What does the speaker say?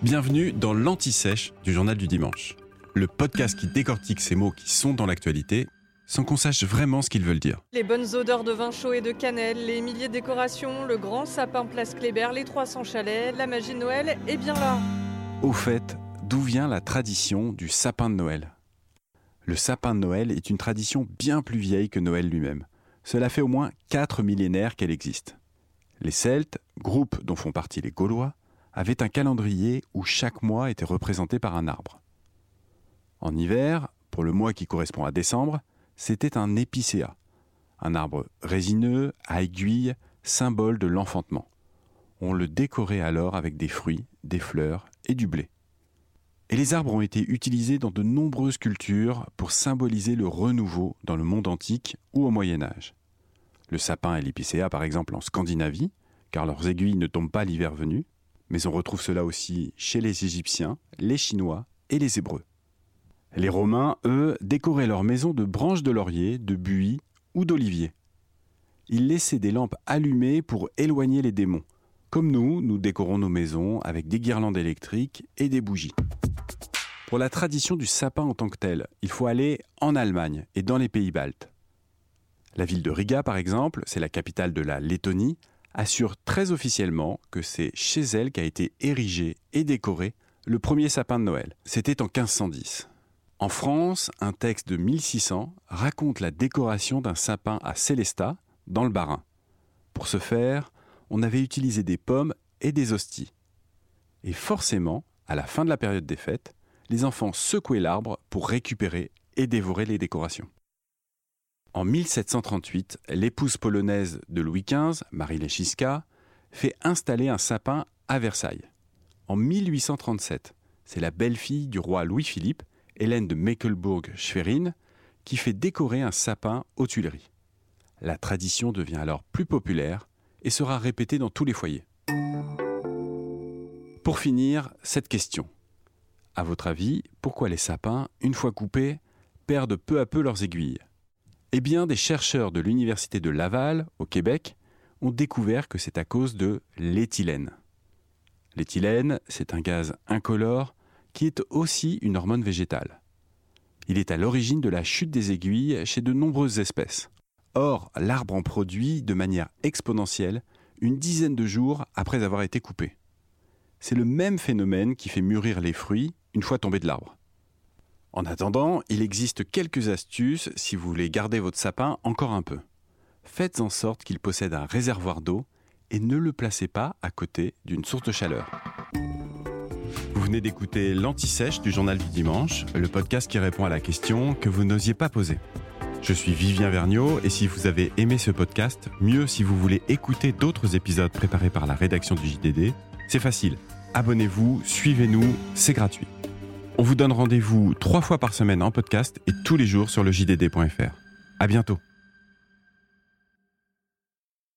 Bienvenue dans l'Anti-Sèche du Journal du Dimanche, le podcast qui décortique ces mots qui sont dans l'actualité sans qu'on sache vraiment ce qu'ils veulent dire. Les bonnes odeurs de vin chaud et de cannelle, les milliers de décorations, le grand sapin place Kléber, les 300 chalets, la magie de Noël est bien là. Au fait, d'où vient la tradition du sapin de Noël? Le sapin de Noël est une tradition bien plus vieille que Noël lui-même. Cela fait au moins quatre millénaires qu'elle existe. Les Celtes, groupe dont font partie les Gaulois, avaient un calendrier où chaque mois était représenté par un arbre. En hiver, pour le mois qui correspond à décembre, c'était un épicéa, un arbre résineux, à aiguille, symbole de l'enfantement. On le décorait alors avec des fruits, des fleurs et du blé. Et les arbres ont été utilisés dans de nombreuses cultures pour symboliser le renouveau dans le monde antique ou au Moyen Âge. Le sapin et l'épicéa, par exemple, en Scandinavie, car leurs aiguilles ne tombent pas l'hiver venu, mais on retrouve cela aussi chez les Égyptiens, les Chinois et les Hébreux. Les Romains, eux, décoraient leurs maisons de branches de laurier, de buis ou d'olivier. Ils laissaient des lampes allumées pour éloigner les démons. Comme nous, nous décorons nos maisons avec des guirlandes électriques et des bougies. Pour la tradition du sapin en tant que tel, il faut aller en Allemagne et dans les pays baltes. La ville de Riga, par exemple, c'est la capitale de la Lettonie, assure très officiellement que c'est chez elle qu'a été érigé et décoré le premier sapin de Noël. C'était en 1510. En France, un texte de 1600 raconte la décoration d'un sapin à Célestat, dans le Bas-Rhin. Pour ce faire, on avait utilisé des pommes et des hosties. Et forcément, à la fin de la période des fêtes, les enfants secouaient l'arbre pour récupérer et dévorer les décorations. En 1738, l'épouse polonaise de Louis XV, Marie Lechiska, fait installer un sapin à Versailles. En 1837, c'est la belle-fille du roi Louis-Philippe, Hélène de Mecklembourg-Schwerin, qui fait décorer un sapin aux Tuileries. La tradition devient alors plus populaire et sera répétée dans tous les foyers. Pour finir, cette question. À votre avis, pourquoi les sapins, une fois coupés, perdent peu à peu leurs aiguilles? Eh bien, des chercheurs de l'Université de Laval, au Québec, ont découvert que c'est à cause de l'éthylène. L'éthylène, c'est un gaz incolore qui est aussi une hormone végétale. Il est à l'origine de la chute des aiguilles chez de nombreuses espèces. Or, l'arbre en produit de manière exponentielle une dizaine de jours après avoir été coupé. C'est le même phénomène qui fait mûrir les fruits une fois tombés de l'arbre. En attendant, il existe quelques astuces si vous voulez garder votre sapin encore un peu. Faites en sorte qu'il possède un réservoir d'eau et ne le placez pas à côté d'une source de chaleur. Vous venez d'écouter l'Anti-Sèche du Journal du Dimanche, le podcast qui répond à la question que vous n'osiez pas poser. Je suis Vivien Vergniaud et si vous avez aimé ce podcast, mieux si vous voulez écouter d'autres épisodes préparés par la rédaction du JDD, c'est facile. Abonnez-vous, suivez-nous, c'est gratuit. On vous donne rendez-vous trois fois par semaine en podcast et tous les jours sur le JDD.fr. À bientôt.